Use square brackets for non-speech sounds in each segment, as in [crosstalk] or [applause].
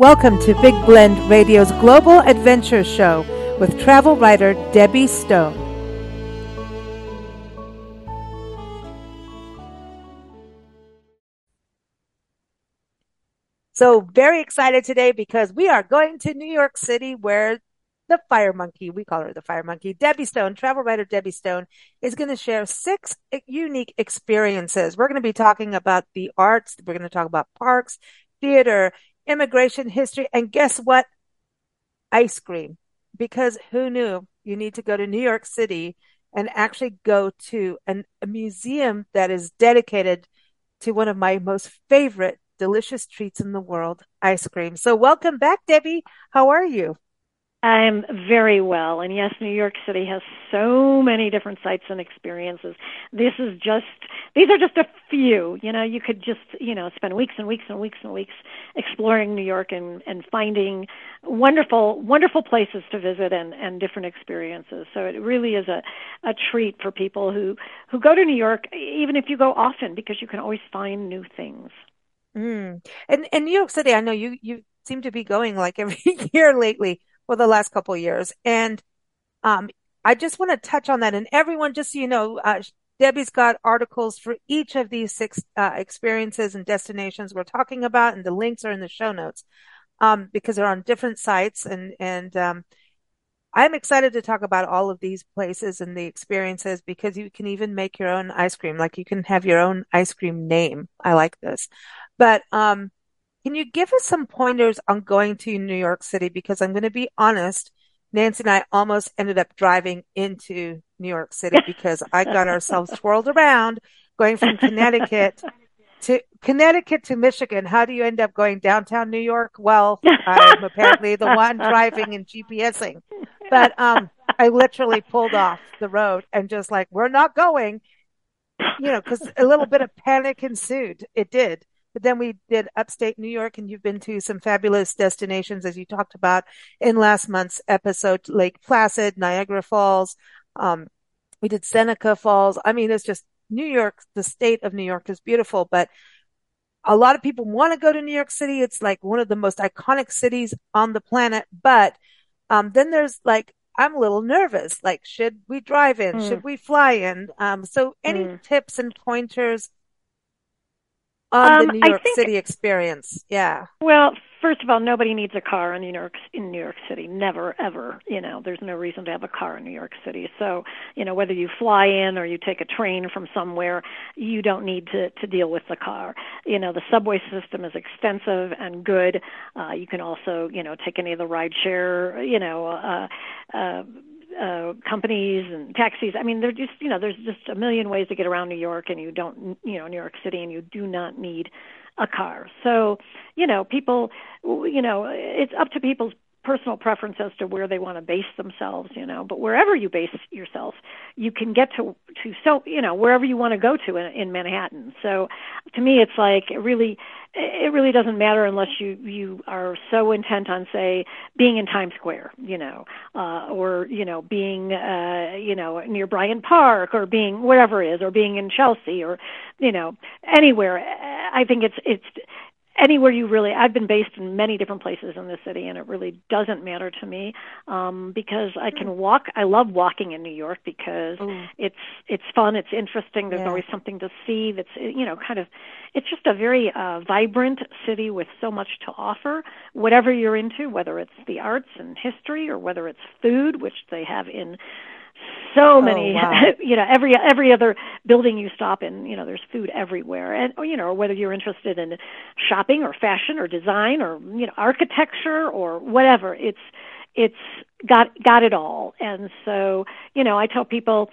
Welcome to Big Blend Radio's Global Adventure Show with travel writer Debbie Stone. So, very excited today because we are going to New York City where the fire monkey, we call her the fire monkey, Debbie Stone, travel writer Debbie Stone, is going to share six unique experiences. We're going to be talking about the arts, we're going to talk about parks, theater, immigration history, and guess what? Ice cream. Because who knew you need to go to New York City and actually go to an, a museum that is dedicated to one of my most favorite delicious treats in the world, ice cream. So welcome back, Debbie. How are you? I'm very well. And yes, New York City has so many different sights and experiences. This is just, these are just a few. You know, you could just, you know, spend weeks and weeks and weeks and weeks exploring New York and, and finding wonderful, wonderful places to visit and, and different experiences. So it really is a, a treat for people who, who go to New York, even if you go often, because you can always find new things. Mm. And, and New York City, I know you, you seem to be going like [laughs] every year lately for the last couple years. And um, I just want to touch on that. And everyone, just so you know, uh, Debbie's got articles for each of these six uh, experiences and destinations we're talking about, and the links are in the show notes um, because they're on different sites. And and um, I'm excited to talk about all of these places and the experiences because you can even make your own ice cream. Like you can have your own ice cream name. I like this, but um, can you give us some pointers on going to New York City? Because I'm going to be honest, Nancy and I almost ended up driving into New York City [laughs] because I got ourselves twirled around going from Connecticut to Connecticut to Michigan. How do you end up going downtown New York? Well, I'm apparently the one driving and GPSing, but um, I literally pulled off the road and just like, we're not going, you know, because a little bit of panic ensued. It did. But then we did upstate New York and you've been to some fabulous destinations as you talked about in last month's episode, Lake Placid, Niagara Falls. Um, we did Seneca Falls. I mean, it's just New York, the state of New York is beautiful, but a lot of people want to go to New York City. It's like one of the most iconic cities on the planet. But, um, then there's like, I'm a little nervous. Like, should we drive in? Mm. Should we fly in? Um, so any mm. tips and pointers on um, the New York think, City experience. Yeah. Well, first of all, nobody needs a car in New York in New York City. Never, ever. You know, there's no reason to have a car in New York City. So, you know, whether you fly in or you take a train from somewhere, you don't need to to deal with the car. You know, the subway system is extensive and good. Uh, you can also, you know, take any of the rideshare, you know, uh, uh, uh, companies and taxis. I mean, they're just you know, there's just a million ways to get around New York, and you don't you know New York City, and you do not need a car. So, you know, people, you know, it's up to people's personal preference as to where they want to base themselves, you know. But wherever you base yourself, you can get to to so you know wherever you want to go to in, in Manhattan. So, to me, it's like it really it really doesn't matter unless you you are so intent on say being in Times Square, you know, uh, or you know being uh, you know near Bryant Park or being wherever it is, or being in Chelsea or you know anywhere. I think it's it's anywhere you really I've been based in many different places in the city and it really doesn't matter to me um because I can walk I love walking in New York because Ooh. it's it's fun it's interesting there's yeah. always something to see that's you know kind of it's just a very uh vibrant city with so much to offer whatever you're into whether it's the arts and history or whether it's food which they have in so oh, many [laughs] wow. you know every every other building you stop in you know there's food everywhere and you know whether you're interested in shopping or fashion or design or you know architecture or whatever it's it's got got it all and so you know i tell people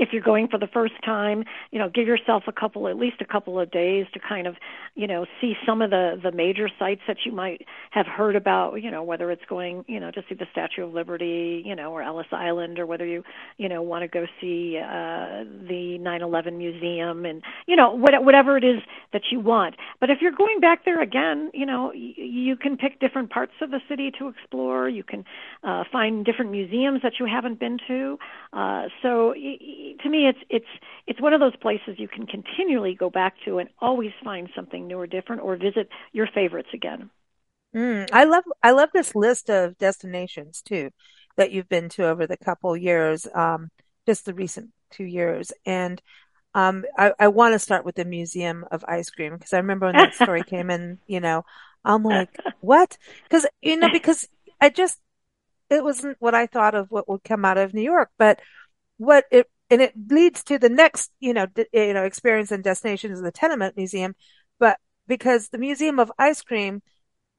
if you're going for the first time, you know, give yourself a couple, at least a couple of days to kind of, you know, see some of the the major sites that you might have heard about. You know, whether it's going, you know, to see the Statue of Liberty, you know, or Ellis Island, or whether you, you know, want to go see uh, the 9/11 museum, and you know, what, whatever it is that you want. But if you're going back there again, you know, y- you can pick different parts of the city to explore. You can uh, find different museums that you haven't been to. Uh, so. Y- to me it's it's it's one of those places you can continually go back to and always find something new or different or visit your favorites again Mm, I love I love this list of destinations too that you've been to over the couple years, um, just the recent two years. And um, I, I want to start with the Museum of Ice Cream because I remember when that story came in, you know, I'm like, what? Because, you know, because I just, it wasn't what I thought of what would come out of New York, but what it, and it leads to the next, you know, d- you know, experience and destination is the Tenement Museum, but because the Museum of Ice Cream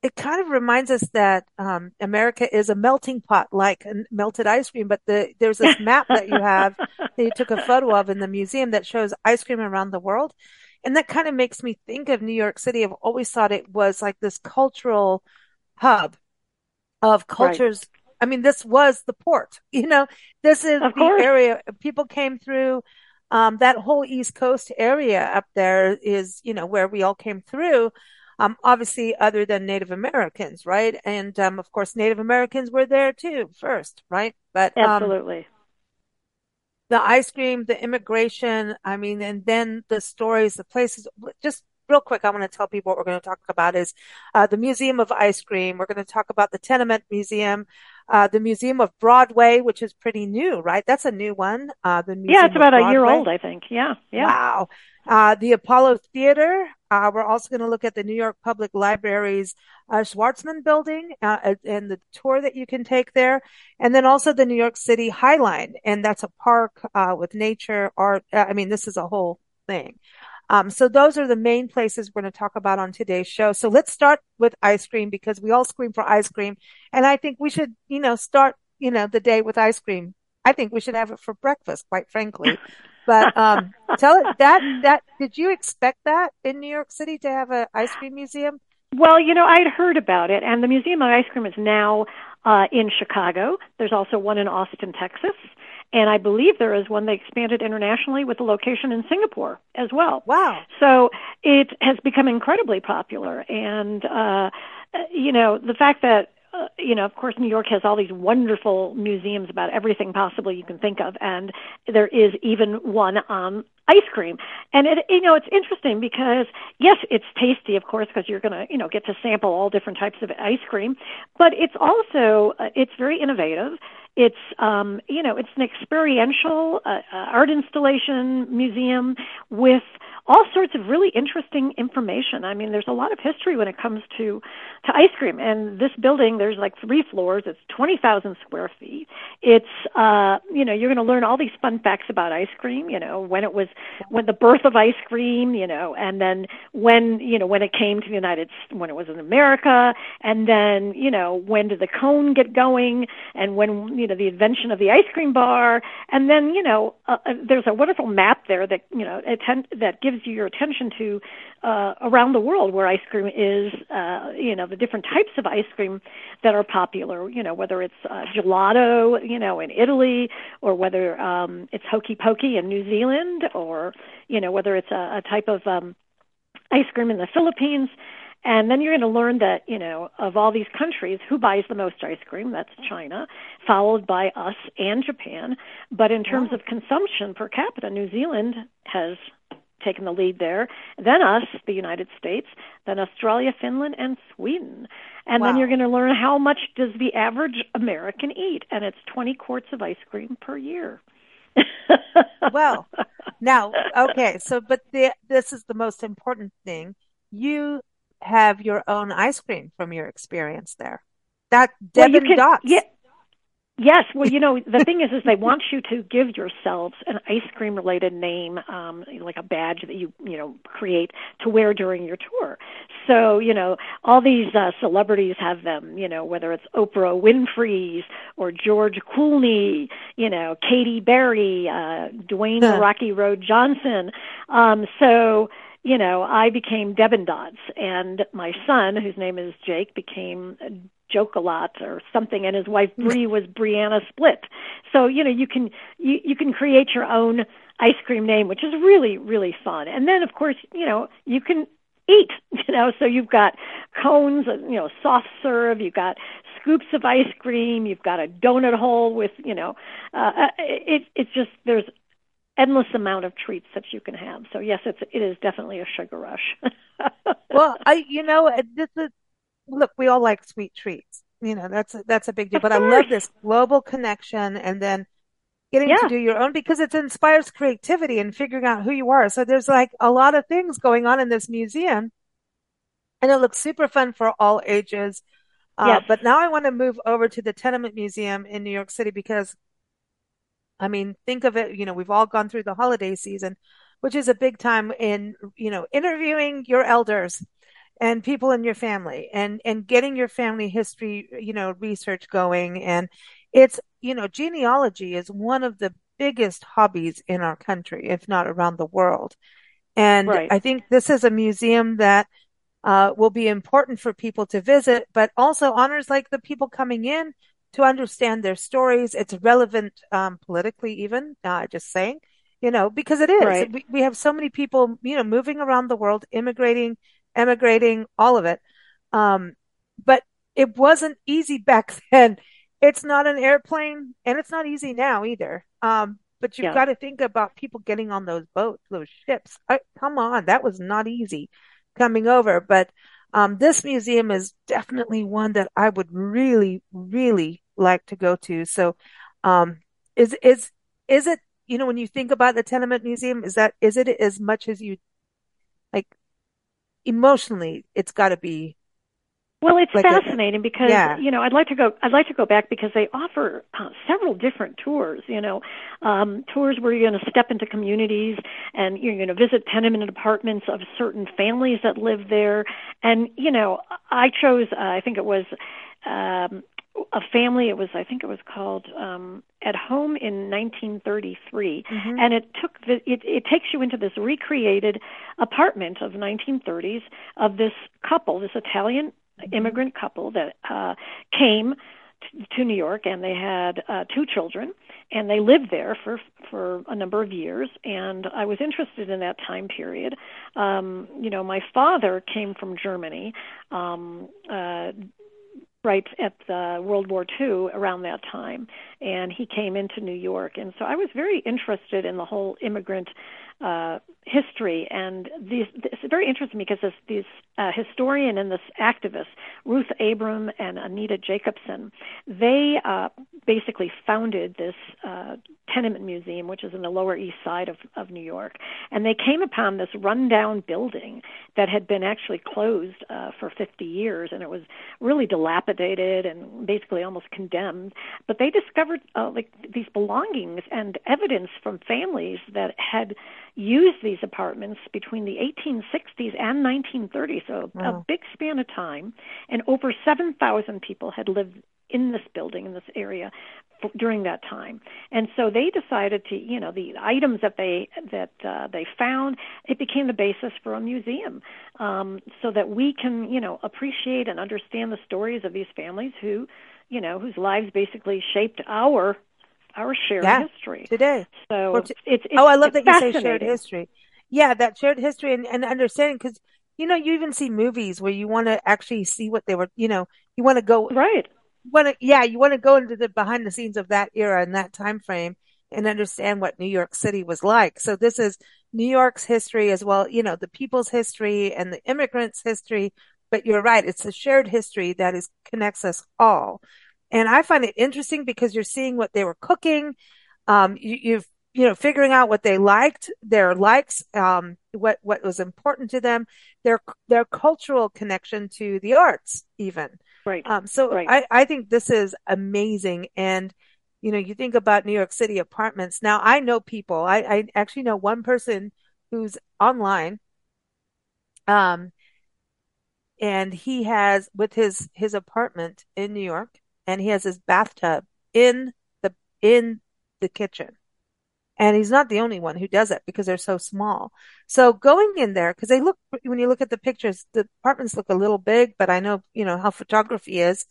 it kind of reminds us that um, America is a melting pot like melted ice cream. But the, there's this [laughs] map that you have that you took a photo of in the museum that shows ice cream around the world. And that kind of makes me think of New York City. I've always thought it was like this cultural hub of cultures. I mean, this was the port, [laughs] you know, this is Of the course. area people came through. Um, that whole East Coast area up there is, you know, where we all came through um, obviously other than Native Americans, right? And um, of course, Native Americans were there too first, right? But um, Absolutely. the ice cream, the immigration, I mean, and then the stories, the places. Just real quick, I want to tell people what we're going to talk about is uh, the Museum of Ice Cream. We're going to talk about the Tenement Museum, uh, the Museum of Broadway, which is pretty new, right? That's a new one. Uh, the Yeah, it's about a year old, I think. Yeah, yeah. Wow. Uh, the Apollo Theater. Uh, we're also going to look at the New York Public Library's uh, Schwarzman Building uh, and the tour that you can take there. And then also the New York City High Line. And that's a park uh, with nature, art. I mean, this is a whole thing. Um, so those are the main places we're going to talk about on today's show. So let's start with ice cream because we all scream for ice cream. And I think we should, you know, start, you know, the day with ice cream. I think we should have it for breakfast, quite frankly. [laughs] But um, tell it that that did you expect that in New York City to have an ice cream museum? Well, you know, I'd heard about it, and the Museum of Ice Cream is now uh, in Chicago. There's also one in Austin, Texas, and I believe there is one they expanded internationally with a location in Singapore as well. Wow. So it has become incredibly popular, and uh, you know, the fact that uh, you know, of course, New York has all these wonderful museums about everything possible you can think of, and there is even one on ice cream. And it, you know, it's interesting because yes, it's tasty, of course, because you're going to, you know, get to sample all different types of ice cream, but it's also uh, it's very innovative. It's um, you know, it's an experiential uh, uh, art installation museum with all sorts of really interesting information. I mean, there's a lot of history when it comes to to ice cream. And this building, there's like three floors. It's 20,000 square feet. It's uh, you know, you're going to learn all these fun facts about ice cream. You know, when it was when the birth of ice cream. You know, and then when you know when it came to the United when it was in America, and then you know when did the cone get going, and when you know the invention of the ice cream bar, and then you know uh, uh there's a wonderful map there that you know attend, that gives you your attention to uh, around the world where ice cream is, uh, you know, the different types of ice cream that are popular, you know, whether it's uh, gelato, you know, in Italy, or whether um, it's hokey pokey in New Zealand, or, you know, whether it's a, a type of um, ice cream in the Philippines. And then you're going to learn that, you know, of all these countries, who buys the most ice cream? That's China, followed by us and Japan. But in terms Wow. of consumption per capita, New Zealand has taken the lead there. Then us, the United States, then Australia, Finland, and Sweden. And then you're going to learn how much does the average American eat, and it's 20 quarts of ice cream per year. [laughs] Well, now, okay. So, but the, this is the most important thing. You have your own ice cream from your experience there. That well, Devin can, yeah, Yes, well, you know, the thing is, is they want you to give yourselves an ice cream related name, um, like a badge that you, you know, create to wear during your tour. So, you know, all these uh, celebrities have them, you know, whether it's Oprah Winfrey's or George Clooney, you know, Katy Perry, uh, Dwayne Huh. Rocky Road Johnson. Um, so, you know, I became Devin Dodds, and my son, whose name is Jake, became Joke a lot or something, and his wife Bree was Brianna Split. So you know, you can you you can create your own ice cream name, which is really really fun. And then of course, you know, you can eat. [laughs] You know, so you've got cones, uh, you know, soft serve. You've got scoops of ice cream. You've got a donut hole with you know, uh, uh, it it's just there's endless amount of treats that you can have. So yes, it's it is definitely a sugar rush. [laughs] Well, I, you know, uh, this is look, we all like sweet treats. You know, that's a, that's a big deal. Of But I love this global connection and then getting to do your own because it inspires creativity and figuring out who you are. So there's like a lot of things going on in this museum and it looks super fun for all ages. Uh, Yes. but now I want to move over to the Tenement Museum in New York City because I mean, think of it, you know, we've all gone through the holiday season, which is a big time in, you know, interviewing your elders and people in your family and and getting your family history, you know, research going. And it's, you know, genealogy is one of the biggest hobbies in our country, if not around the world. And Right. I think this is a museum that uh, will be important for people to visit, but also honors like the people coming in to understand their stories. It's relevant um, politically, even uh, just saying, you know, because it is. Right. We, we have so many people, you know, moving around the world, immigrating, emigrating, all of it. Um, but it wasn't easy back [laughs] then. It's not an airplane, and it's not easy now either. Um, but you've Yeah. got to think about people getting on those boats, those ships. I, come on, that was not easy coming over. But um, this museum is definitely one that I would really, really like to go to. So, um, is is is it, you know, when you think about the Tenement Museum, is that is it as much as you like emotionally? It's got to be Well, it's like a, fascinating because yeah, you know I'd like to go. I'd like to go back because they offer uh, several different tours. You know, um, tours where you're going to step into communities and you're going to visit tenement apartments of certain families that live there. And you know, I chose. Uh, I think it was. Um, a family it was i think it was called um at home in 1933 hmm and it took the it, it takes you into this recreated apartment of 1930s of this couple this italian hmm immigrant couple that uh came t- to New York and they had uh two children and they lived there for for a number of years. And I was interested in that time period. Um you know my father came from Germany um uh right at the World War II around that time, and he came into New York, and so I was very interested in the whole immigrant uh, history, and these, it's very interesting because this, this uh, historian and this activist, Ruth Abram and Anita Jacobson, they uh, basically founded this uh, tenement museum, which is in the Lower East Side of, of New York, and they came upon this rundown building that had been actually closed uh, for 50 years, and it was really dilapidated and basically almost condemned. But they discovered uh, like these belongings and evidence from families that had used these apartments between the 1860s and 1930s, so a big span of time, and over 7,000 people had lived in this building in this area f- during that time. And so they decided to you know the items that they that uh, they found it became the basis for a museum um, so that we can you know appreciate and understand the stories of these families who you know whose lives basically shaped our our shared Yeah, history today. so Or to, it's oh, I love that you say shared history. Yeah, that shared history and, and understanding because you know you even see movies where you want to actually see what they were, you know, you want to go right want to yeah, you want to go into the behind the scenes of that era and that time frame and understand what New York City was like. So this is New York's history as well, you know, the people's history and the immigrants' history. But you're right, it's a shared history that is connects us all. And I find it interesting because you're seeing what they were cooking. Um, you, you've you know figuring out what they liked, their likes, um, what what was important to them, their their cultural connection to the arts, even. right Um, so right I, I think this is amazing. And, you know, you think about New York City apartments. Now I know people, I, I actually know one person who's online. Um, and he has with his, his apartment in New York and he has his bathtub in the, in the kitchen. And he's not the only one who does it because they're so small. So going in there, because they look, when you look at the pictures, the apartments look a little big, but I know, you know, how photography is.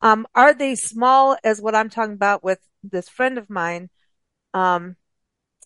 Um, are they small as what I'm talking about with this friend of mine, um,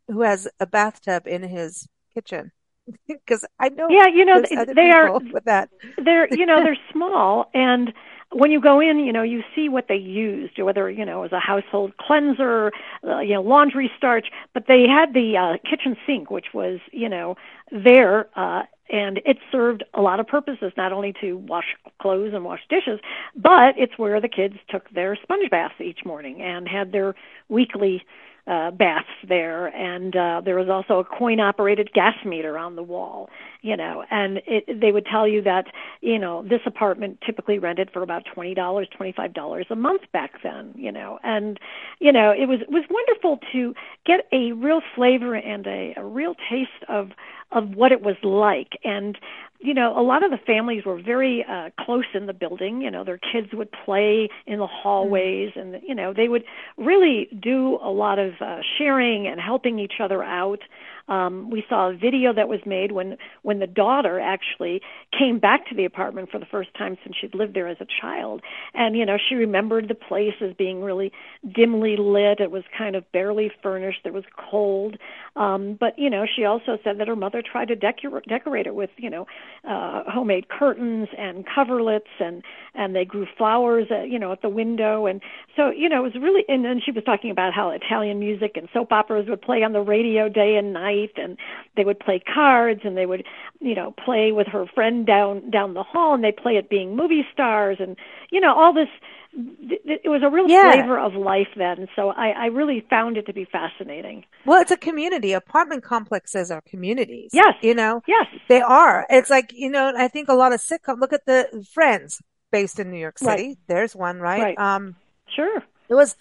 who has a bathtub in his kitchen? [laughs] Because I know yeah you know they are [laughs] with that. they're you know they're [laughs] small and when you go in you know you see what they used whether you know as a household cleanser uh, you know laundry starch but they had the uh kitchen sink which was you know there uh and it served a lot of purposes, not only to wash clothes and wash dishes, but it's where the kids took their sponge baths each morning and had their weekly uh, baths there, and uh, there was also a coin-operated gas meter on the wall. You know, and it, they would tell you that you know this apartment typically rented for about twenty dollars, twenty-five dollars a month back then. You know, and you know it was it was wonderful to get a real flavor and a, a real taste of of what it was like and you know, a lot of the families were very uh, close in the building. You know, their kids would play in the hallways, and you know, they would really do a lot of uh, sharing and helping each other out. Um, we saw a video that was made when when the daughter actually came back to the apartment for the first time since she'd lived there as a child, and you know she remembered the place as being really dimly lit. It was kind of barely furnished. It was cold, um, but you know she also said that her mother tried to decor- decorate it with you know uh, homemade curtains and coverlets, and and they grew flowers at, you know at the window, and so you know it was really. And then she was talking about how Italian music and soap operas would play on the radio day and night night and they would play cards and they would you know play with her friend down down the hall and they play at being movie stars and you know all this it was a real yeah. flavor of life then so I, I really found it to be fascinating. Well it's a community. Apartment complexes are communities yes. you know? Yes. They are. It's like you know i think a lot of sitcom look at the friends based in new york city. Right. there's one right, right. um sure. it was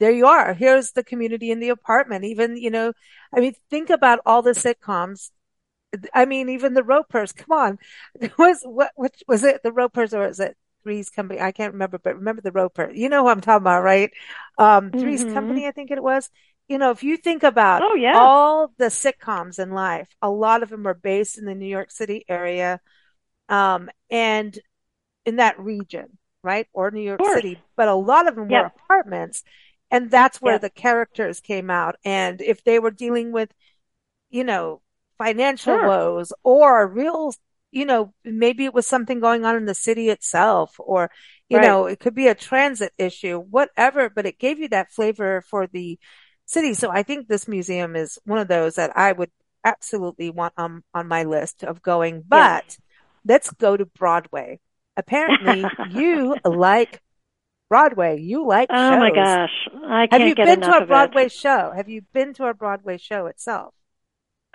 there you are. Here's the community in the apartment. Even, you know, I mean, think about all the sitcoms. I mean, even the Ropers. Come on. [laughs] There was, what, which was it? The Ropers or is it Three's Company? I can't remember, but remember the Roper. You know who I'm talking about, right? Um, Three's mm-hmm. Company, I think it was. You know, if you think about oh, yeah. all the sitcoms in life, a lot of them are based in the New York City area. Um, and in that region, right? Or New York City, but a lot of them were apartments. And that's where the characters came out. And if they were dealing with, you know, financial sure. woes or real, you know, maybe it was something going on in the city itself or, you right. know, it could be a transit issue, whatever, but it gave you that flavor for the city. So I think this museum is one of those that I would absolutely want on, on my list of going, but yeah. let's go to Broadway. Apparently [laughs] you like Broadway. You like Oh shows. my gosh. I can't Have you get been to a Broadway it. show? Have you been to a Broadway show itself?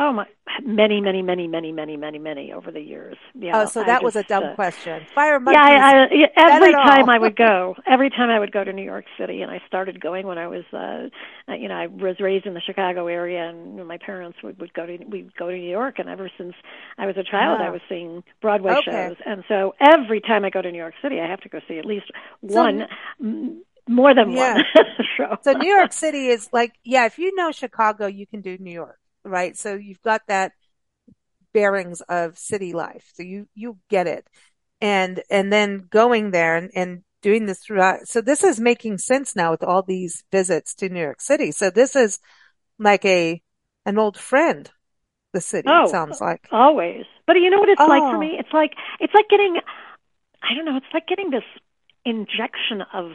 Oh my, many, many, many, many, many, many, many over the years. Yeah. Oh, so that just, was a dumb uh, question. Fire monkeys. Yeah, I, I, every time. I would go, [laughs] every time I would go to New York City, and I started going when I was, uh, you know, I was raised in the Chicago area, and my parents would, would go to we'd go to New York, and ever since I was a child, Oh. I was seeing Broadway Okay. shows, and so every time I go to New York City, I have to go see at least So- one, m- more than Yeah. one [laughs] show. So New York City is like, yeah, if you know Chicago, you can do New York, right? So you've got that bearings of city life. So you, you get it. And, and then going there and, and doing this throughout. So this is making sense now with all these visits to New York City. So this is like a, an old friend, the city, Oh, it sounds like. always. But you know what it's like Oh. for me? It's like it's like getting I don't know, it's like getting this injection of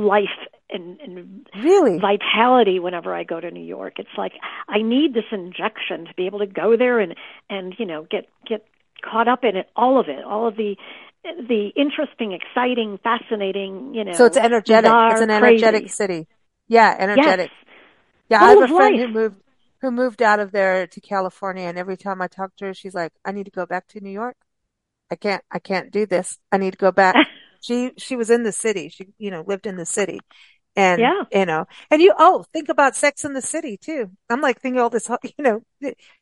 life and, and Really? vitality whenever I go to New York. It's like I need this injection to be able to go there and and you know get get caught up in it, all of it, all of the the interesting, exciting, fascinating, you know. So it's energetic. bizarre, It's an energetic crazy. city. Yeah, energetic. Yes. Yeah, Full I have a friend life. who moved who moved out of there to California, and every time I talk to her, she's like, "I need to go back to New York. I can't. I can't do this. I need to go back." She she was in the city. She you know lived in the city, and Yeah. you know, and you oh think about Sex in the City too. I'm like thinking all this. [laughs] You know,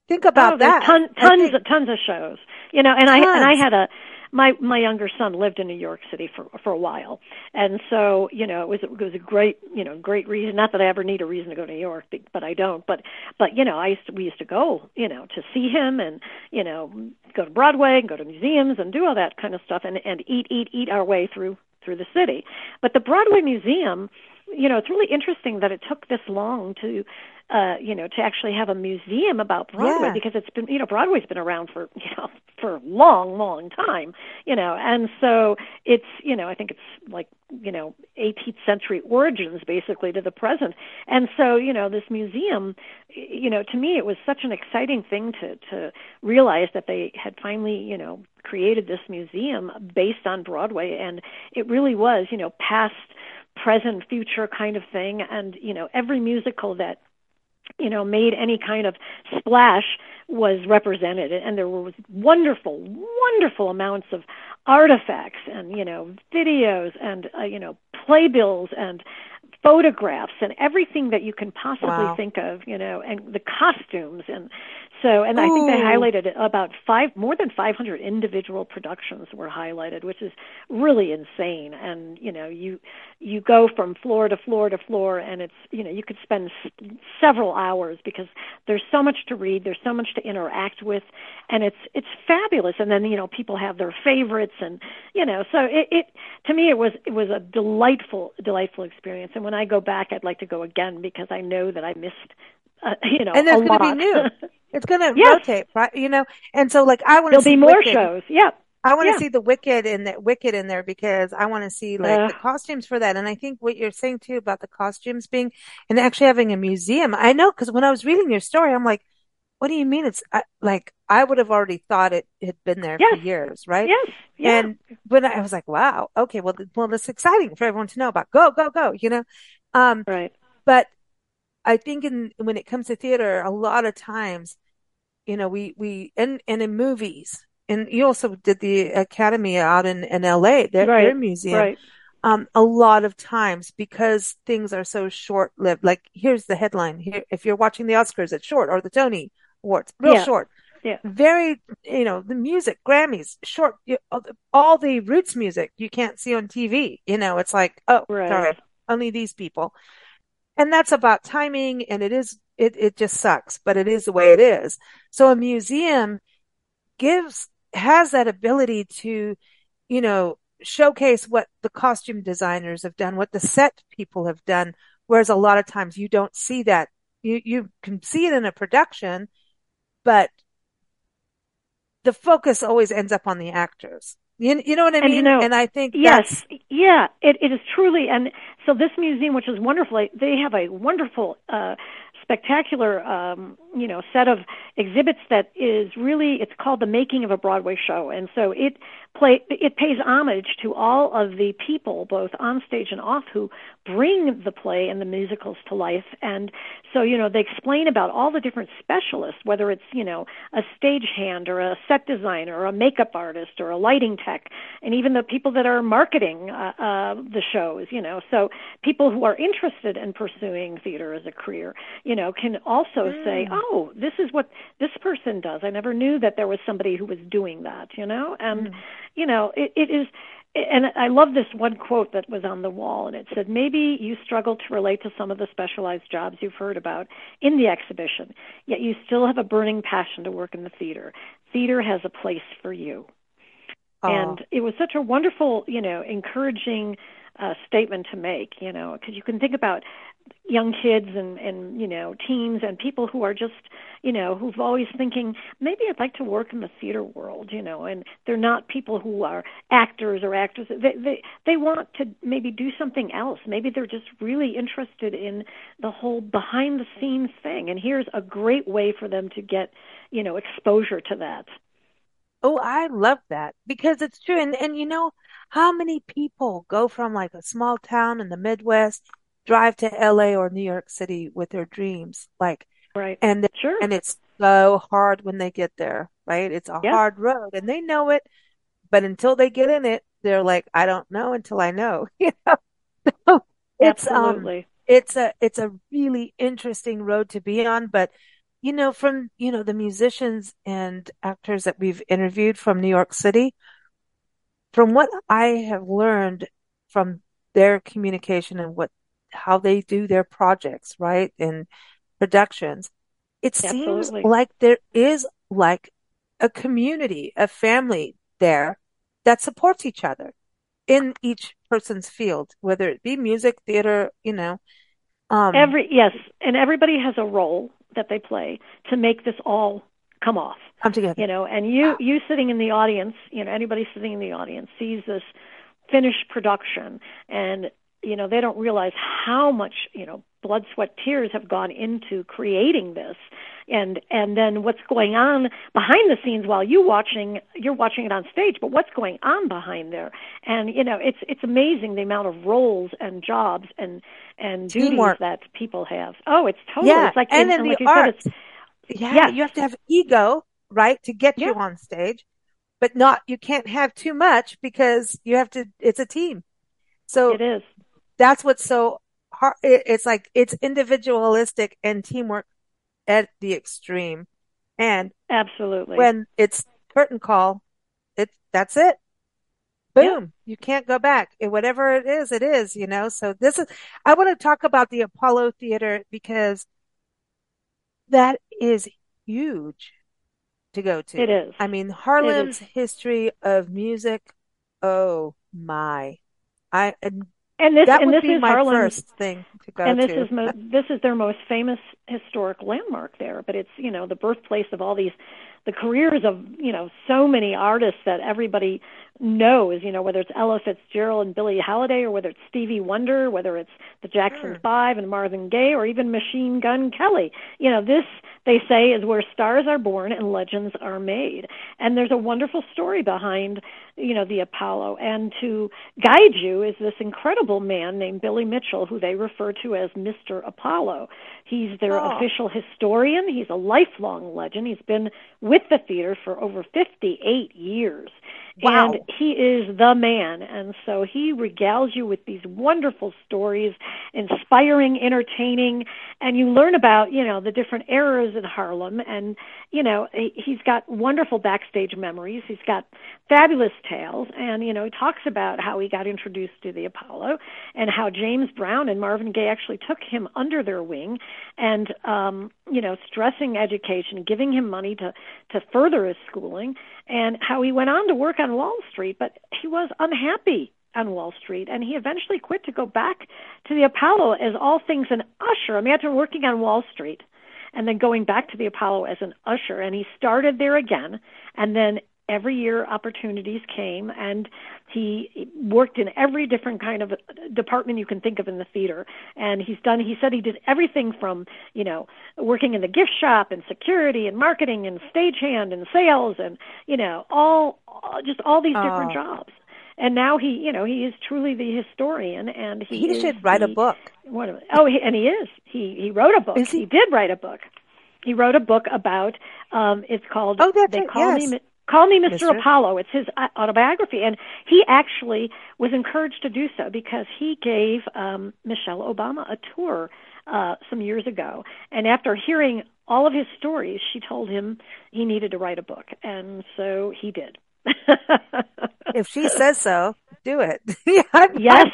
think about oh, that. Ton, tons, think- of tons of shows. You know, and I and I had a my my younger son lived in New York City for for a while, and so you know it was it was a great you know great reason. Not that I ever need a reason to go to New York, but but I don't. But but you know I used to we used to go you know to see him and you know go to Broadway and go to museums and do all that kind of stuff and and eat eat eat our way through through the city. But the Broadway Museum you know, it's really interesting that it took this long to uh, you know, to actually have a museum about Broadway Yeah. because it's been, you know, Broadway's been around for, you know, for a long, long time, you know, and so it's, you know, I think it's like, you know, 18th century origins basically to the present. And so, you know, this museum, you know, to me it was such an exciting thing to to realize that they had finally, you know, created this museum based on Broadway and it really was, you know, past present future kind of thing and you know every musical that you know made any kind of splash was represented and there was wonderful wonderful amounts of artifacts and you know videos and uh, you know playbills and photographs and everything that you can possibly Wow. think of you know and the costumes and so and i think they oh. highlighted about five more than 500 individual productions were highlighted which is really insane. And you know you you go from floor to floor to floor and it's you know you could spend s- several hours because there's so much to read there's so much to interact with and it's it's fabulous. And then you know people have their favorites and you know so it, it to me it was it was a delightful delightful experience. And when i go back i'd like to go again because i know that i missed uh, [laughs] you know And there's going to be new. [laughs] It's going to Yes. rotate, right? You know, and so like I want to there'll see be more Wicked. shows yeah I want to Yeah. see the Wicked in the Wicked in there because I want to see like Uh. the costumes for that. And I think what you're saying too about the costumes being and actually having a museum. I know because when I was reading your story, I'm like, what do you mean? It's I, like I would have already thought it had been there for years, right? yes yeah And when I was like, wow, okay, well, well, it's exciting for everyone to know about. Go, go, go, you know? Um, right but I think in when it comes to theater, a lot of times, you know, we we and and in movies, and you also did the Academy out in in LA, their Right, their museum. right Um, a lot of times because things are so short-lived. Like here's the headline here: if you're watching the Oscars, it's short, or the Tony Awards, real Yeah. short. Yeah. Very, you know, the music, Grammys, short. You, all the roots music you can't see on TV. You know, it's like, oh, Right. sorry, only these people. And that's about timing and it is, it, it just sucks, but it is the way it is. So a museum gives, has that ability to, you know, showcase what the costume designers have done, what the set people have done. Whereas a lot of times you don't see that. You, you can see it in a production, but the focus always ends up on the actors. You, you know what I And, mean? you know, and I think Yes, yeah, it, it is truly, and so this museum, which is wonderful, they have a wonderful, uh, spectacular, um, you know, set of exhibits that is really, it's called the making of a Broadway show, and so it play, it pays homage to all of the people, both on stage and off, who bring the play and the musicals to life, and so you know, they explain about all the different specialists, whether it's you know a stagehand or a set designer or a makeup artist or a lighting tech, and even the people that are marketing uh, uh, the shows. You know, so people who are interested in pursuing theater as a career, you know, can also say, Mm. "Oh, this is what this person does. I never knew that there was somebody who was doing that." You know, and Mm. you know, it, it is. And I love this one quote that was on the wall, and it said, Maybe you struggle to relate to some of the specialized jobs you've heard about in the exhibition, yet you still have a burning passion to work in the theater. Theater has a place for you. oh, And it was such a wonderful, you know, encouraging uh, statement to make, you know, because you can think about young kids and and you know teens and people who are just you know who've always thinking maybe I'd like to work in the theater world you know and they're not people who are actors or actors they they they want to maybe do something else. Maybe they're just really interested in the whole behind the scenes thing. And here's a great way for them to get you know exposure to that. Oh, I love that because it's true. And, and you know, how many people go from like a small town in the Midwest, drive to LA or New York City with their dreams? Like, right and, sure and it's so hard when they get there, right? It's a Yeah. hard road and they know it, but until they get in it, they're like, I don't know until I know. [laughs] You know? So it's, um, it's a it's a really interesting road to be on but you know from you know the musicians and actors that we've interviewed from New York City from what I have learned from their communication and what how they do their projects right and productions it seems like there is like a community a family there that supports each other in each person's field, whether it be music, theater, you know. Um, Every yes, and everybody has a role that they play to make this all come off. Come together. You know, and you wow. you sitting in the audience, you know, anybody sitting in the audience sees this finished production and you know they don't realize how much you know blood sweat tears have gone into creating this and and then what's going on behind the scenes while you watching you're watching it on stage but what's going on behind there and you know it's it's amazing the amount of roles and jobs and and duties Teamwork. that people have oh it's totally yeah. it's like and in, in like the arts yeah, yeah you have to have ego right to get yeah. you on stage but not you can't have too much because you have to it's a team so it is that's what's so hard. It's like it's individualistic and teamwork at the extreme. And absolutely, when it's curtain call, it's that's it. Boom. You can't go back. Whatever it is, it is, you know? So this is, I want to talk about the Apollo Theater because that is huge to go to. It is. I mean, Harlem's history of music. Oh my. I, and this that and would this be is my Harlem's, first thing to go and this to. is mo- this is their most famous historic landmark there. But it's you know the birthplace of all these, the careers of you know so many artists that everybody knows. You know whether it's Ella Fitzgerald and Billie Holiday, or whether it's Stevie Wonder, whether it's the Jackson Sure. Five and Marvin Gaye, or even Machine Gun Kelly. You know this they say is where stars are born and legends are made. And there's a wonderful story behind you know the Apollo. And to guide you is this incredible man named Billy Mitchell, who they refer to as Mr. Apollo. He's their Oh. official historian. He's a lifelong legend. He's been with the theater for over 58 years. Wow. And he is the man. And so he regales you with these wonderful stories, inspiring, entertaining, and you learn about, you know, the different eras in Harlem. And, you know, he- he's got wonderful backstage memories. He's got fabulous tales. And, you know, he talks about how he got introduced to the Apollo and how James Brown and Marvin Gaye actually took him under their wing and, um, you know, stressing education, giving him money to, to further his schooling and how he went on to work on Wall Street, but he was unhappy on Wall Street, and he eventually quit to go back to the Apollo as all things an usher. Imagine working on Wall Street and then going back to the Apollo as an usher, and he started there again, and then every year opportunities came and he worked in every different kind of department you can think of in the theater and he's done he said he did everything from you know working in the gift shop and security and marketing and stagehand and sales and you know all just all these different Oh. jobs and now he you know he is truly the historian and he, He should write a book. what oh he, and he is he he wrote a book Is he? did write a book he wrote a book about um it's called Oh, that's they it, call yes. me Call Me Mr. Mr. Apollo. It's his uh, autobiography, and he actually was encouraged to do so because he gave um, Michelle Obama a tour uh, some years ago, and after hearing all of his stories, she told him he needed to write a book, and so he did. [laughs] If she says so, do it. [laughs] Yeah, yes,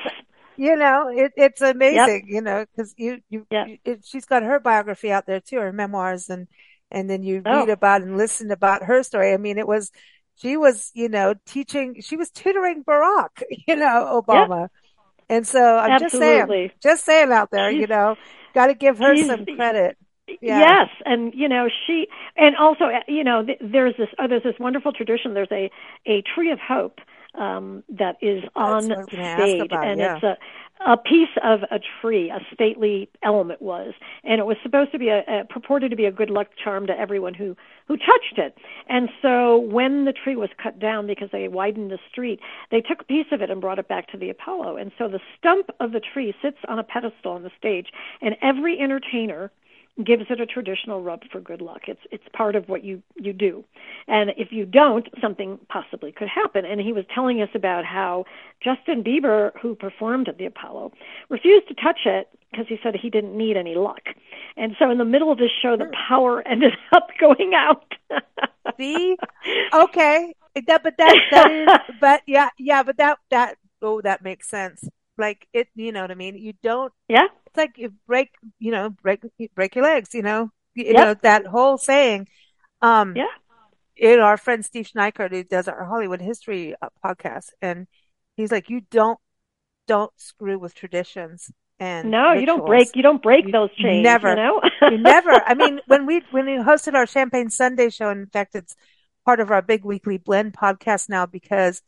you know, it, it's amazing, you know, because you, you, Yeah. you- it, she's got her biography out there too, her memoirs, and and then you Oh. read about and listen about her story. I mean, it was she was, you know, teaching, she was tutoring Barack, [laughs] you know, Obama, and so I'm just saying, just saying out there, you know, got to give her some credit. Yeah. Yes, and you know she, and also you know th- there's this oh, there's this wonderful tradition. There's a a tree of hope um, that is on what I was gonna ask stage, about, and yeah. it's a a piece of a tree, a stately element was, and it was supposed to be a, a purported to be a good luck charm to everyone who who touched it. And so when the tree was cut down because they widened the street, they took a piece of it and brought it back to the Apollo. And so the stump of the tree sits on a pedestal on the stage, and every entertainer gives it a traditional rub for good luck. It's it's part of what you you do, and if you don't, something possibly could happen. And he was telling us about how Justin Bieber, who performed at the Apollo, refused to touch it because he said he didn't need any luck. And so in the middle of his show, the hmm. power [laughs] ended up going out. [laughs] See? Okay. That, but that, that is, [laughs] but yeah, yeah, but that, that, oh, that makes sense. Like it, you know what I mean? You don't, yeah, it's like you break, you know, break, break your legs, you know, you Yep. know, that whole saying. Um, yeah, you know, our friend Steve Schneickert, who does our Hollywood history uh, podcast, and He's like, you don't don't screw with traditions and no, you don't break you don't break You those chains, you never, know? you [laughs] never. I mean, when we when we hosted our Champagne Sunday show, in fact, it's part of our big weekly blend podcast now because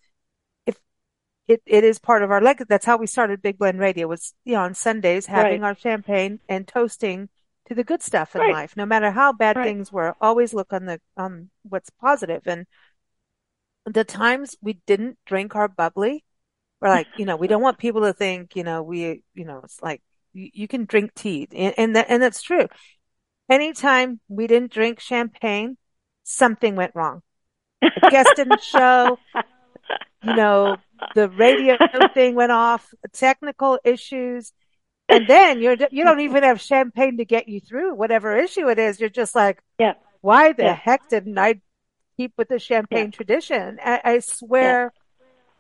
it, it is part of our like that's how we started Big Blend Radio was you know on Sundays having right. our champagne and toasting to the good stuff in Right. life, no matter how bad Right. things were. Always look on the on what's positive. And the times we didn't drink our bubbly, we're like, you know, we don't want people to think, you know, we, you know, it's like you, you can drink tea, and and that and that's true. Anytime we didn't drink champagne, something went wrong. A guest didn't show, you know, the radio [laughs] thing went off, technical issues, and then you're you don't even have champagne to get you through whatever issue it is. You're just like, yeah. why the Yeah. heck didn't I keep with the Yeah. champagne tradition? I, I Yeah. swear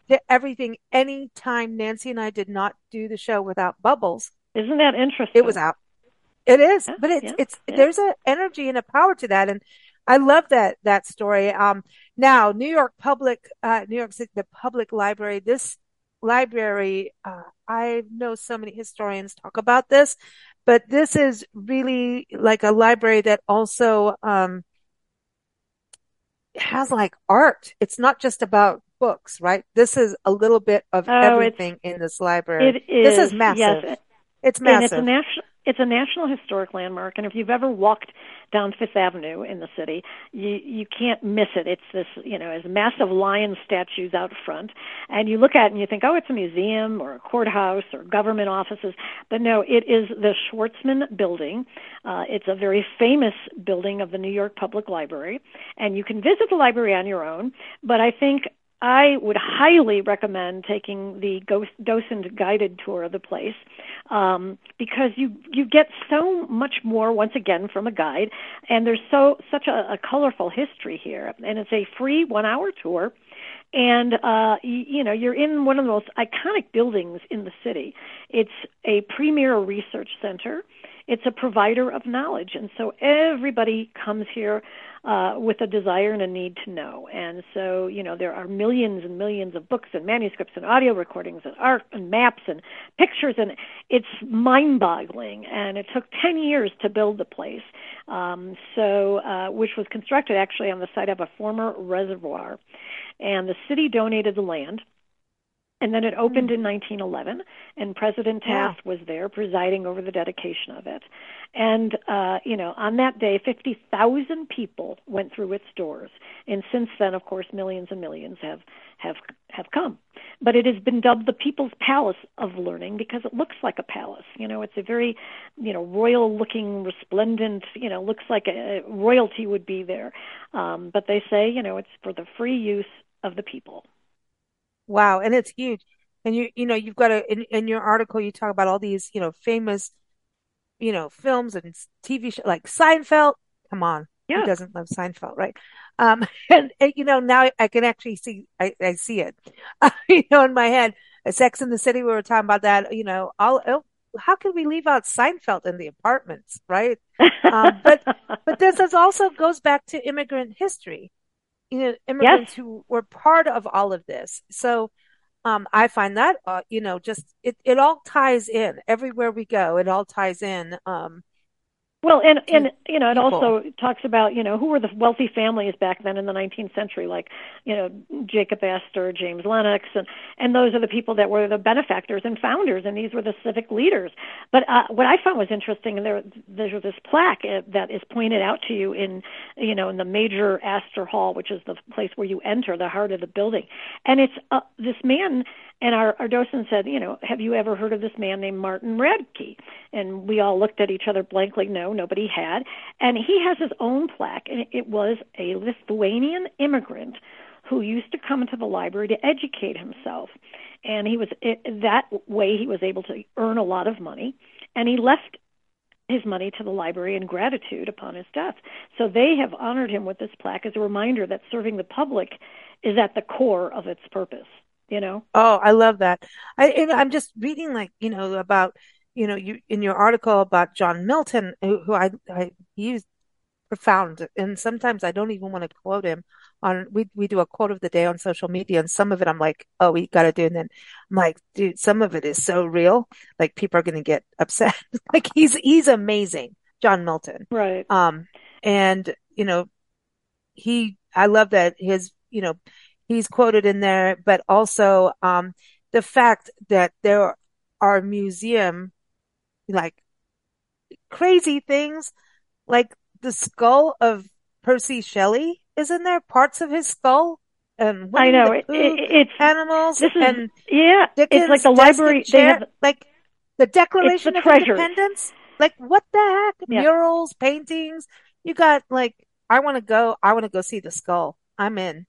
to everything, anytime Nancy and I did not do the show without bubbles, Isn't that interesting? it was out. It is, Yeah, but it's yeah, it's yeah. there's a energy and a power to that, and I love that that story. Um, now New York Public, uh, New York City, the public library. This library, uh, I know so many historians talk about this, but this is really like a library that also um has like art. It's not just about books, right? This is a little bit of Oh, everything in this library. it This is is massive. yes, It's and it's a massive. national it's a national historic landmark and if you've ever walked down fifth avenue in the city you you can't miss it. It's this you know as massive lion statues out front and you look at it and you think oh it's a museum or a courthouse or government offices but no it is the schwarzman building. Uh, it's a very famous building of the new york public library and you can visit the library on your own but i think I would highly recommend taking the docent guided tour of the place um, because you you get so much more once again from a guide, and there's so such a, a colorful history here, and it's a free one hour tour. And uh, you, you know you're in one of the most iconic buildings in the city. It's a premier research center. It's a provider of knowledge, and so everybody comes here uh, with a desire and a need to know. And so, you know, there are millions and millions of books and manuscripts and audio recordings and art and maps and pictures, and it's mind boggling. And it took 10 years to build the place, um, so, uh, which was constructed actually on the site of a former reservoir. And the city donated the land. And then it opened Mm. in 1911, and President. Taft was there presiding over the dedication of it. And, uh, you know, on that day, 50,000 people went through its doors. And since then, of course, millions and millions have, have, have come. But it has been dubbed the People's Palace of Learning because it looks like a palace. You know, it's a very, you know, royal looking, resplendent, you know, looks like a, royalty would be there. Um, but they say, you know, it's for the free use of the people. Wow, and it's huge. And you you know you've got a in, in your article you talk about all these you know famous you know films and TV shows like Seinfeld. Come on, yeah. who doesn't love Seinfeld, right? Um, [laughs] and, and, you know now I can actually see I, I see it, [laughs] you know in my head. Uh, Sex in the City, we were talking about that. You know, all oh, how can we leave out Seinfeld in the apartments, right? Um, but but this is also goes back to immigrant history. You know, yes. immigrants who were part of all of this. So um, I find that, uh, you know, just it, it all ties in everywhere we go. It all ties in, um, Well, and and you know, it people. also talks about you know who were the wealthy families back then in the 19th century, like you know Jacob Astor, James Lennox, and and those are the people that were the benefactors and founders, and these were the civic leaders. But uh, what I found was interesting, and there there's this plaque uh, that is pointed out to you in you know in the major Astor Hall, which is the place where you enter the heart of the building, and it's uh, this man. And our, our docent said, you know, have you ever heard of this man named Martin Radtke? And we all looked at each other blankly. No, nobody had. And he has his own plaque, and it was a Lithuanian immigrant who used to come into the library to educate himself. And he was it, that way he was able to earn a lot of money, and he left his money to the library in gratitude upon his death. So they have honored him with this plaque as a reminder that serving the public is at the core of its purpose. You know? Oh, I love that. I, and I'm just reading like, you know, about, you know, you in your article about John Milton, who, who I, I profound. And sometimes I don't even want to quote him on, we, we do a quote of the day on social media and some of it I'm like, oh, we got to do. And then I'm like, dude, some of it is so real. Like people are going to get [laughs] upset. like he's, he's amazing. John Milton. Right. Um, and you know, he, I love that his, you know, he's quoted in there, but also, um, the fact that there are museum, like crazy things, like the skull of Percy Shelley is in there, parts of his skull. And I know it, it, it's animals this is, and yeah, Dickens, it's like the library. They have like the Declaration the of treasures. Independence. Like what the heck? Yeah. Murals, paintings. You got like I want to go. I want to go see the skull. I'm in.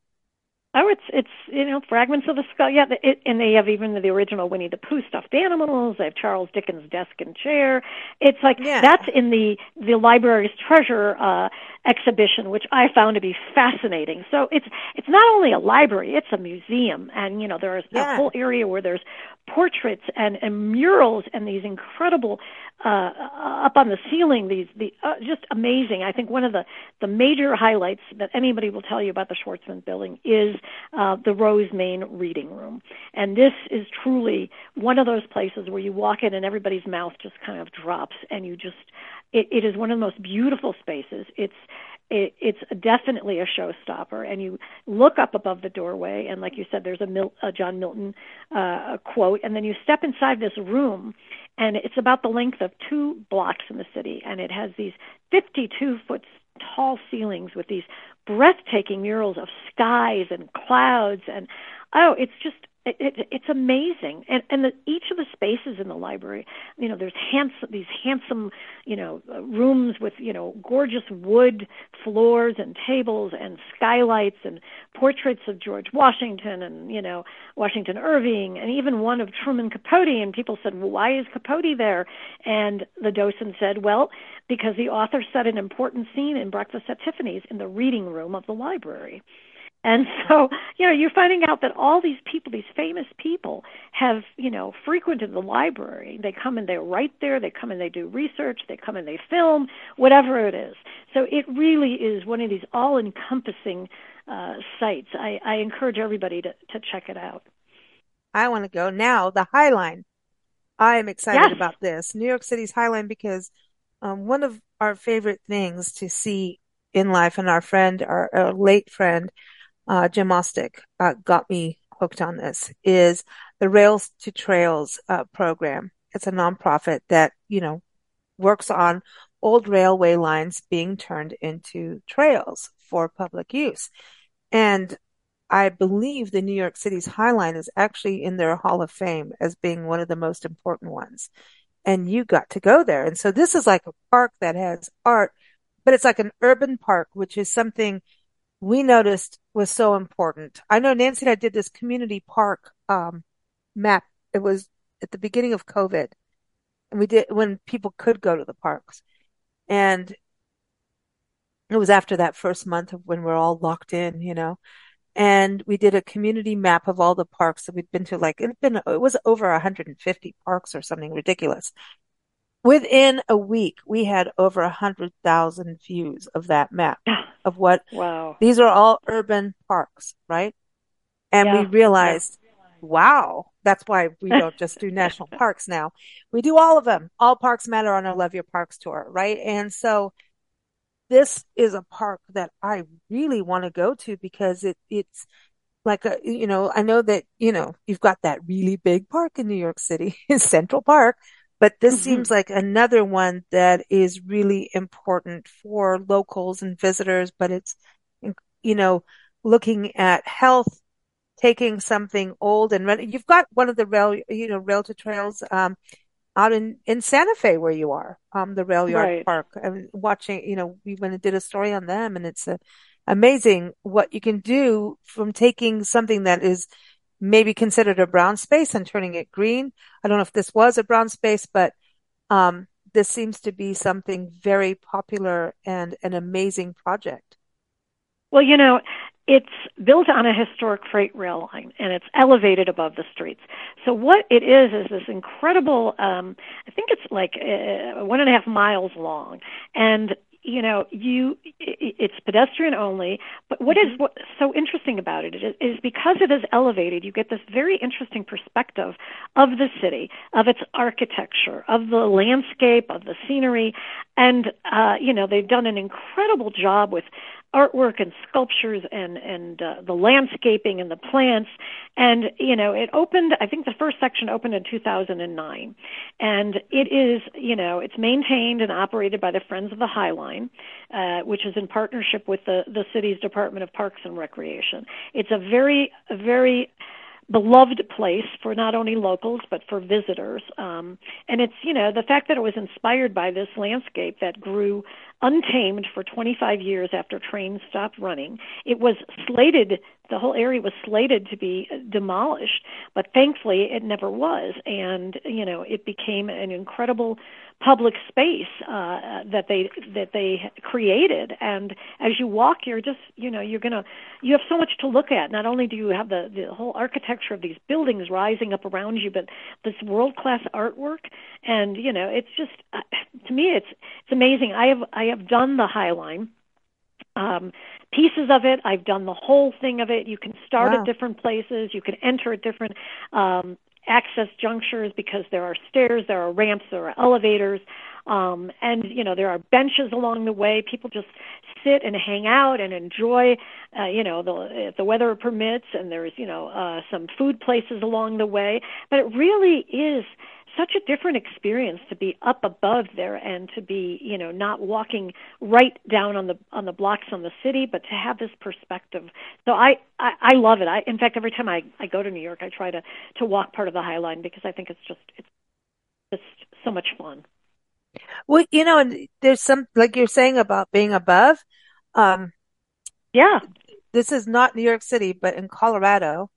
Oh, it's it's you know fragments of the skull. Yeah, it, and they have even the original Winnie the Pooh stuffed animals. They have Charles Dickens' desk and chair. It's like Yeah. that's in the the library's treasure uh, exhibition, which I found to be fascinating. So it's it's not only a library; it's a museum, and you know there is Yeah. a whole area where there's portraits and, and murals and these incredible uh, up on the ceiling. These the uh, just amazing. I think one of the the major highlights that anybody will tell you about the Schwarzman Building is uh, the Rose Main Reading Room, and this is truly one of those places where you walk in and everybody's mouth just kind of drops, and you just it, it is one of the most beautiful spaces. It's it, it's definitely a showstopper. And you look up above the doorway, and like you said, there's a, Mil- a John Milton uh, quote, and then you step inside this room, and it's about the length of two blocks in the city, and it has these 52 foot tall ceilings with these breathtaking murals of skies and clouds, and oh, it's just it, it, it's amazing, and and the, each of the spaces in the library, you know, there's handsome these handsome, you know, uh, rooms with you know gorgeous wood floors and tables and skylights and portraits of George Washington and you know Washington Irving and even one of Truman Capote. And people said, well, why is Capote there? And the docent said, well, because the author set an important scene in Breakfast at Tiffany's in the reading room of the library. And so, you know, you're finding out that all these people, these famous people, have, you know, frequented the library. They come and they write there, they come and they do research, they come and they film, whatever it is. So it really is one of these all encompassing uh, sites. I, I encourage everybody to, to check it out. I want to go now. The High Line. I am excited Yes. about this. New York City's High Line because um, one of our favorite things to see in life, and our friend, our, our late friend, uh, Jim Ostick, uh, got me hooked on this, is the Rails to Trails uh, program. It's a nonprofit that, you know, works on old railway lines being turned into trails for public use. And I believe the New York City's High Line is actually in their Hall of Fame as being one of the most important ones. And you got to go there. And so this is like a park that has art, but it's like an urban park, which is something we noticed was so important. I know Nancy and I did this community park um, map. It was at the beginning of COVID. And we did when people could go to the parks. And it was after that first month of when we're all locked in, you know. And we did a community map of all the parks that we'd been to. Like it'd been, it was over 150 parks or something ridiculous. Within a week, we had over a hundred thousand views of that map of what Wow. these are all urban parks, right? And we Yeah. realized, wow, that's why we don't just do national [laughs] parks now. We do all of them. All parks matter on our Love Your Parks tour, right? And so this is a park that I really want to go to because it, it's like a, you know, I know that, you know, you've got that really big park in New York City, [laughs] Central Park, but this Mhm. seems like another one that is really important for locals and visitors, but it's, you know, looking at health, taking something old and you've got one of the rail, you know, rail to trails, um, out in, in Santa Fe where you are, um, the rail yard Right. park and watching, you know, we went and did a story on them and it's uh amazing what you can do from taking something that is maybe considered a brown space and turning it green. I don't know if this was a brown space, but, um, this seems to be something very popular and an amazing project. Well, you know, it's built on a historic freight rail line and it's elevated above the streets. So what it is is this incredible. Um, I think it's like uh, one and a half miles long, and you know, you it's pedestrian only. But what mm-hmm. is what so interesting about it is, is because it is elevated, you get this very interesting perspective of the city, of its architecture, of the landscape, of the scenery, and uh, you know they've done an incredible job with artwork and sculptures and and uh, the landscaping and the plants. And you know it opened i think the first section opened in 2009 and it is you know it's maintained and operated by the friends of the high line uh, which is in partnership with the the city's department of parks and recreation. It's a very a very beloved place for not only locals but for visitors. Um, and it's you know the fact that it was inspired by this landscape that grew untamed for 25 years after trains stopped running. It was slated, the whole area was slated to be demolished, but thankfully it never was. And, you know, it became an incredible public space uh, that they that they created. And as you walk you're just you know you're to you have so much to look at. Not only do you have the the whole architecture of these buildings rising up around you but this world class artwork. And you know it's just uh, to me it's it's amazing. I have i have done the high line um pieces of it. I've done the whole thing of it. You can start wow. at different places. You can enter at different um access junctures because there are stairs, there are ramps, there are elevators, um, and you know there are benches along the way. People just sit and hang out and enjoy, uh, you know, the, if the weather permits, and there's you know uh, some food places along the way. But it really is such a different experience to be up above there and to be you know not walking right down on the on the blocks on the city but to have this perspective. So i i, I love it. I in fact every time i i go to new york i try to to walk part of the high line because i think it's just it's just so much fun. Well you know and there's some like you're saying about being above um yeah. this is not new york city but in colorado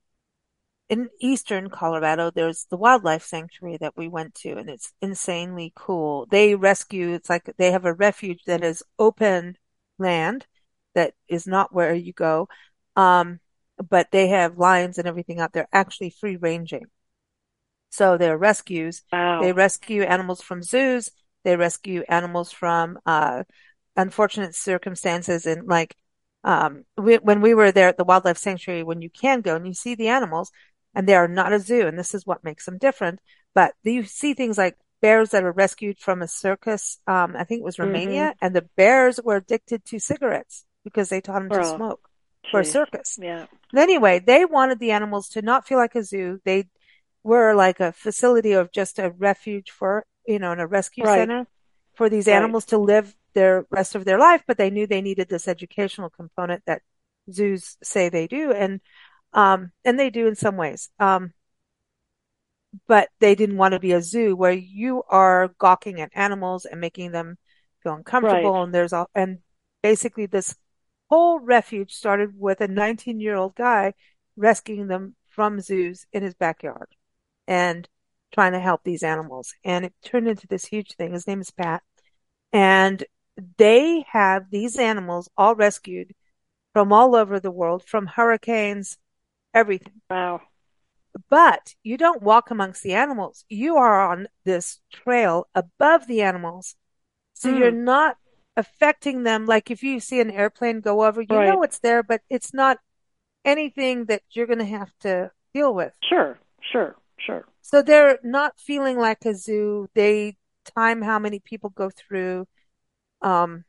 in eastern Colorado, there's the wildlife sanctuary that we went to and it's insanely cool. They rescue, it's like they have a refuge that is open land that is not where you go. Um, but they have lions and everything out there actually free ranging. So they're rescues. Wow. They rescue animals from zoos. They rescue animals from, uh, unfortunate circumstances and like, um, we, when we were there at the wildlife sanctuary, when you can go and you see the animals, and they are not a zoo. And this is what makes them different. But you see things like bears that are rescued from a circus. Um, I think it was mm-hmm. Romania mm-hmm. and the bears were addicted to cigarettes because they taught them to smoke Jeez. for a circus. Yeah. anyway, they wanted the animals to not feel like a zoo. They were like a facility of just a refuge for, you know, in a rescue right. center for these right. animals to live their rest of their life, but they knew they needed this educational component that zoos say they do. And um, and they do in some ways. Um, but they didn't want to be a zoo where you are gawking at animals and making them feel uncomfortable. Right. And there's all, and basically this whole refuge started with a 19 year old guy rescuing them from zoos in his backyard and trying to help these animals. And it turned into this huge thing. His name is Pat. And they have these animals all rescued from all over the world, from hurricanes, everything. Wow. But you don't walk amongst the animals. You are on this trail above the animals. So mm. you're not affecting them. Like if you see an airplane go over, you right. know it's there, but it's not anything that you're going to have to deal with. Sure, sure, sure. So they're not feeling like a zoo. They time how many people go through. Um,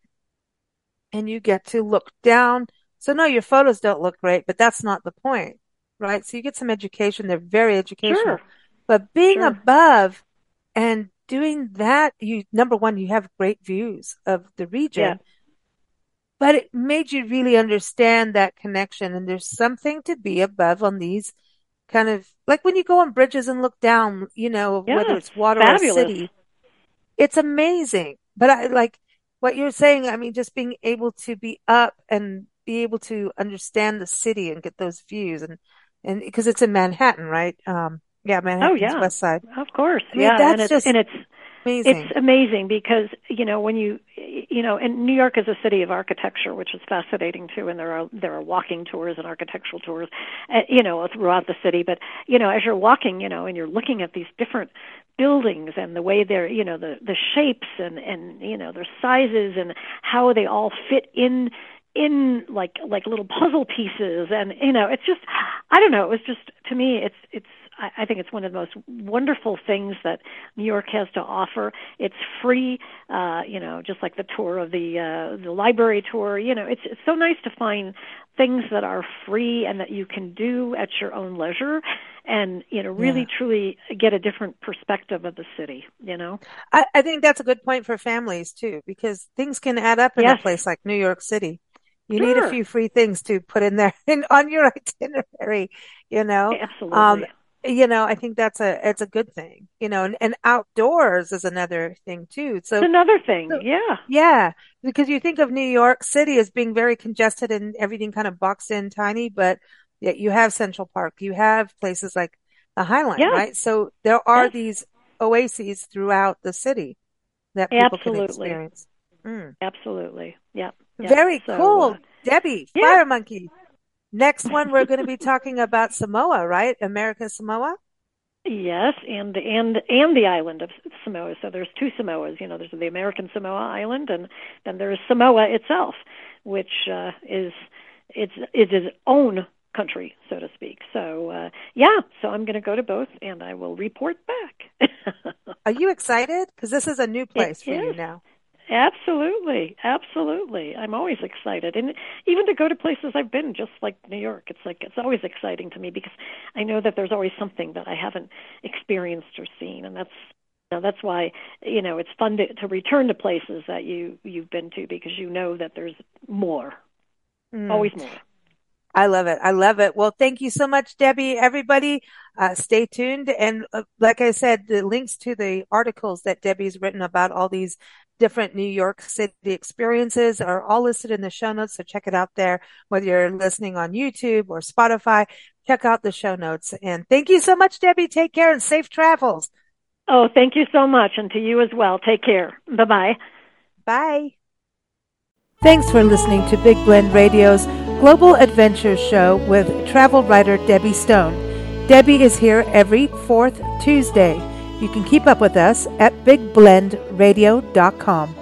and you get to look down. So no, your photos don't look great, but that's not the point right? So you get some education. They're very educational. Sure. But being sure. above and doing that, you, number one, you have great views of the region. Yeah. But it made you really understand that connection. And there's something to be above on these kind of, like when you go on bridges and look down, you know, yeah, whether it's water fabulous. or city. It's amazing. But I like what you're saying. I mean, just being able to be up and be able to understand the city and get those views and and because it's in Manhattan, right? Um, yeah, Manhattan, oh, yeah. West Side. Of course, I mean, yeah. That's and it's, just and it's amazing. It's amazing because you know when you you know, and New York is a city of architecture, which is fascinating too. And there are there are walking tours and architectural tours, uh, you know, throughout the city. But you know, as you're walking, you know, and you're looking at these different buildings and the way they're, you know, the the shapes and and you know their sizes and how they all fit in in like like little [laughs] puzzle pieces and you know it's just i don't know it was just to me it's it's I, think it's one of the most wonderful things that New York has to offer. It's free, uh, you know, just like the tour of the uh, the library tour. You know, it's it's so nice to find things that are free and that you can do at your own leisure and you know really yeah. truly get a different perspective of the city you know I, I think that's a good point for families too because things can add up in yes. a place like new york city you sure. need a few free things to put in there [laughs] in, on your [laughs] itinerary you know absolutely um, you know, I think that's a it's a good thing. You know, and, and outdoors is another thing too. So it's another thing, so, yeah, yeah, because you think of New York City as being very congested and everything kind of boxed in tiny, but yet you have Central Park, you have places like the Highline, yeah. right? So there are yes. these oases throughout the city that people Absolutely. can experience. Mm. Absolutely, yeah. Very so, cool, uh, Debbie, yeah. Fire Monkey. Next one, we're going to be talking about Samoa, right? American Samoa. Yes, and and and the island of Samoa. So there's two Samoas. You know, there's the American Samoa Island, and then there's Samoa itself, which uh, is it's it's its own country, so to speak. So uh, yeah, so I'm going to go to both, and I will report back. [laughs] Are you excited? Because this is a new place it for is. you now. Absolutely, absolutely. I'm always excited, and even to go to places I've been, just like New York, it's like it's always exciting to me because I know that there's always something that I haven't experienced or seen, and that's you know, that's why you know it's fun to, to return to places that you you've been to because you know that there's more, mm. always more. I love it. I love it. Well, thank you so much, Debbie. Everybody, uh, stay tuned. And uh, like I said, the links to the articles that Debbie's written about all these different New York City experiences are all listed in the show notes. So check it out there. Whether you're listening on YouTube or Spotify, check out the show notes. And thank you so much, Debbie. Take care and safe travels. Oh, thank you so much. And to you as well. Take care. Bye-bye. Bye. Thanks for listening to Big Blend Radio's Global Adventures Show with travel writer Debbie Stone. Debbie is here every fourth Tuesday. You can keep up with us at bigblendradio.com.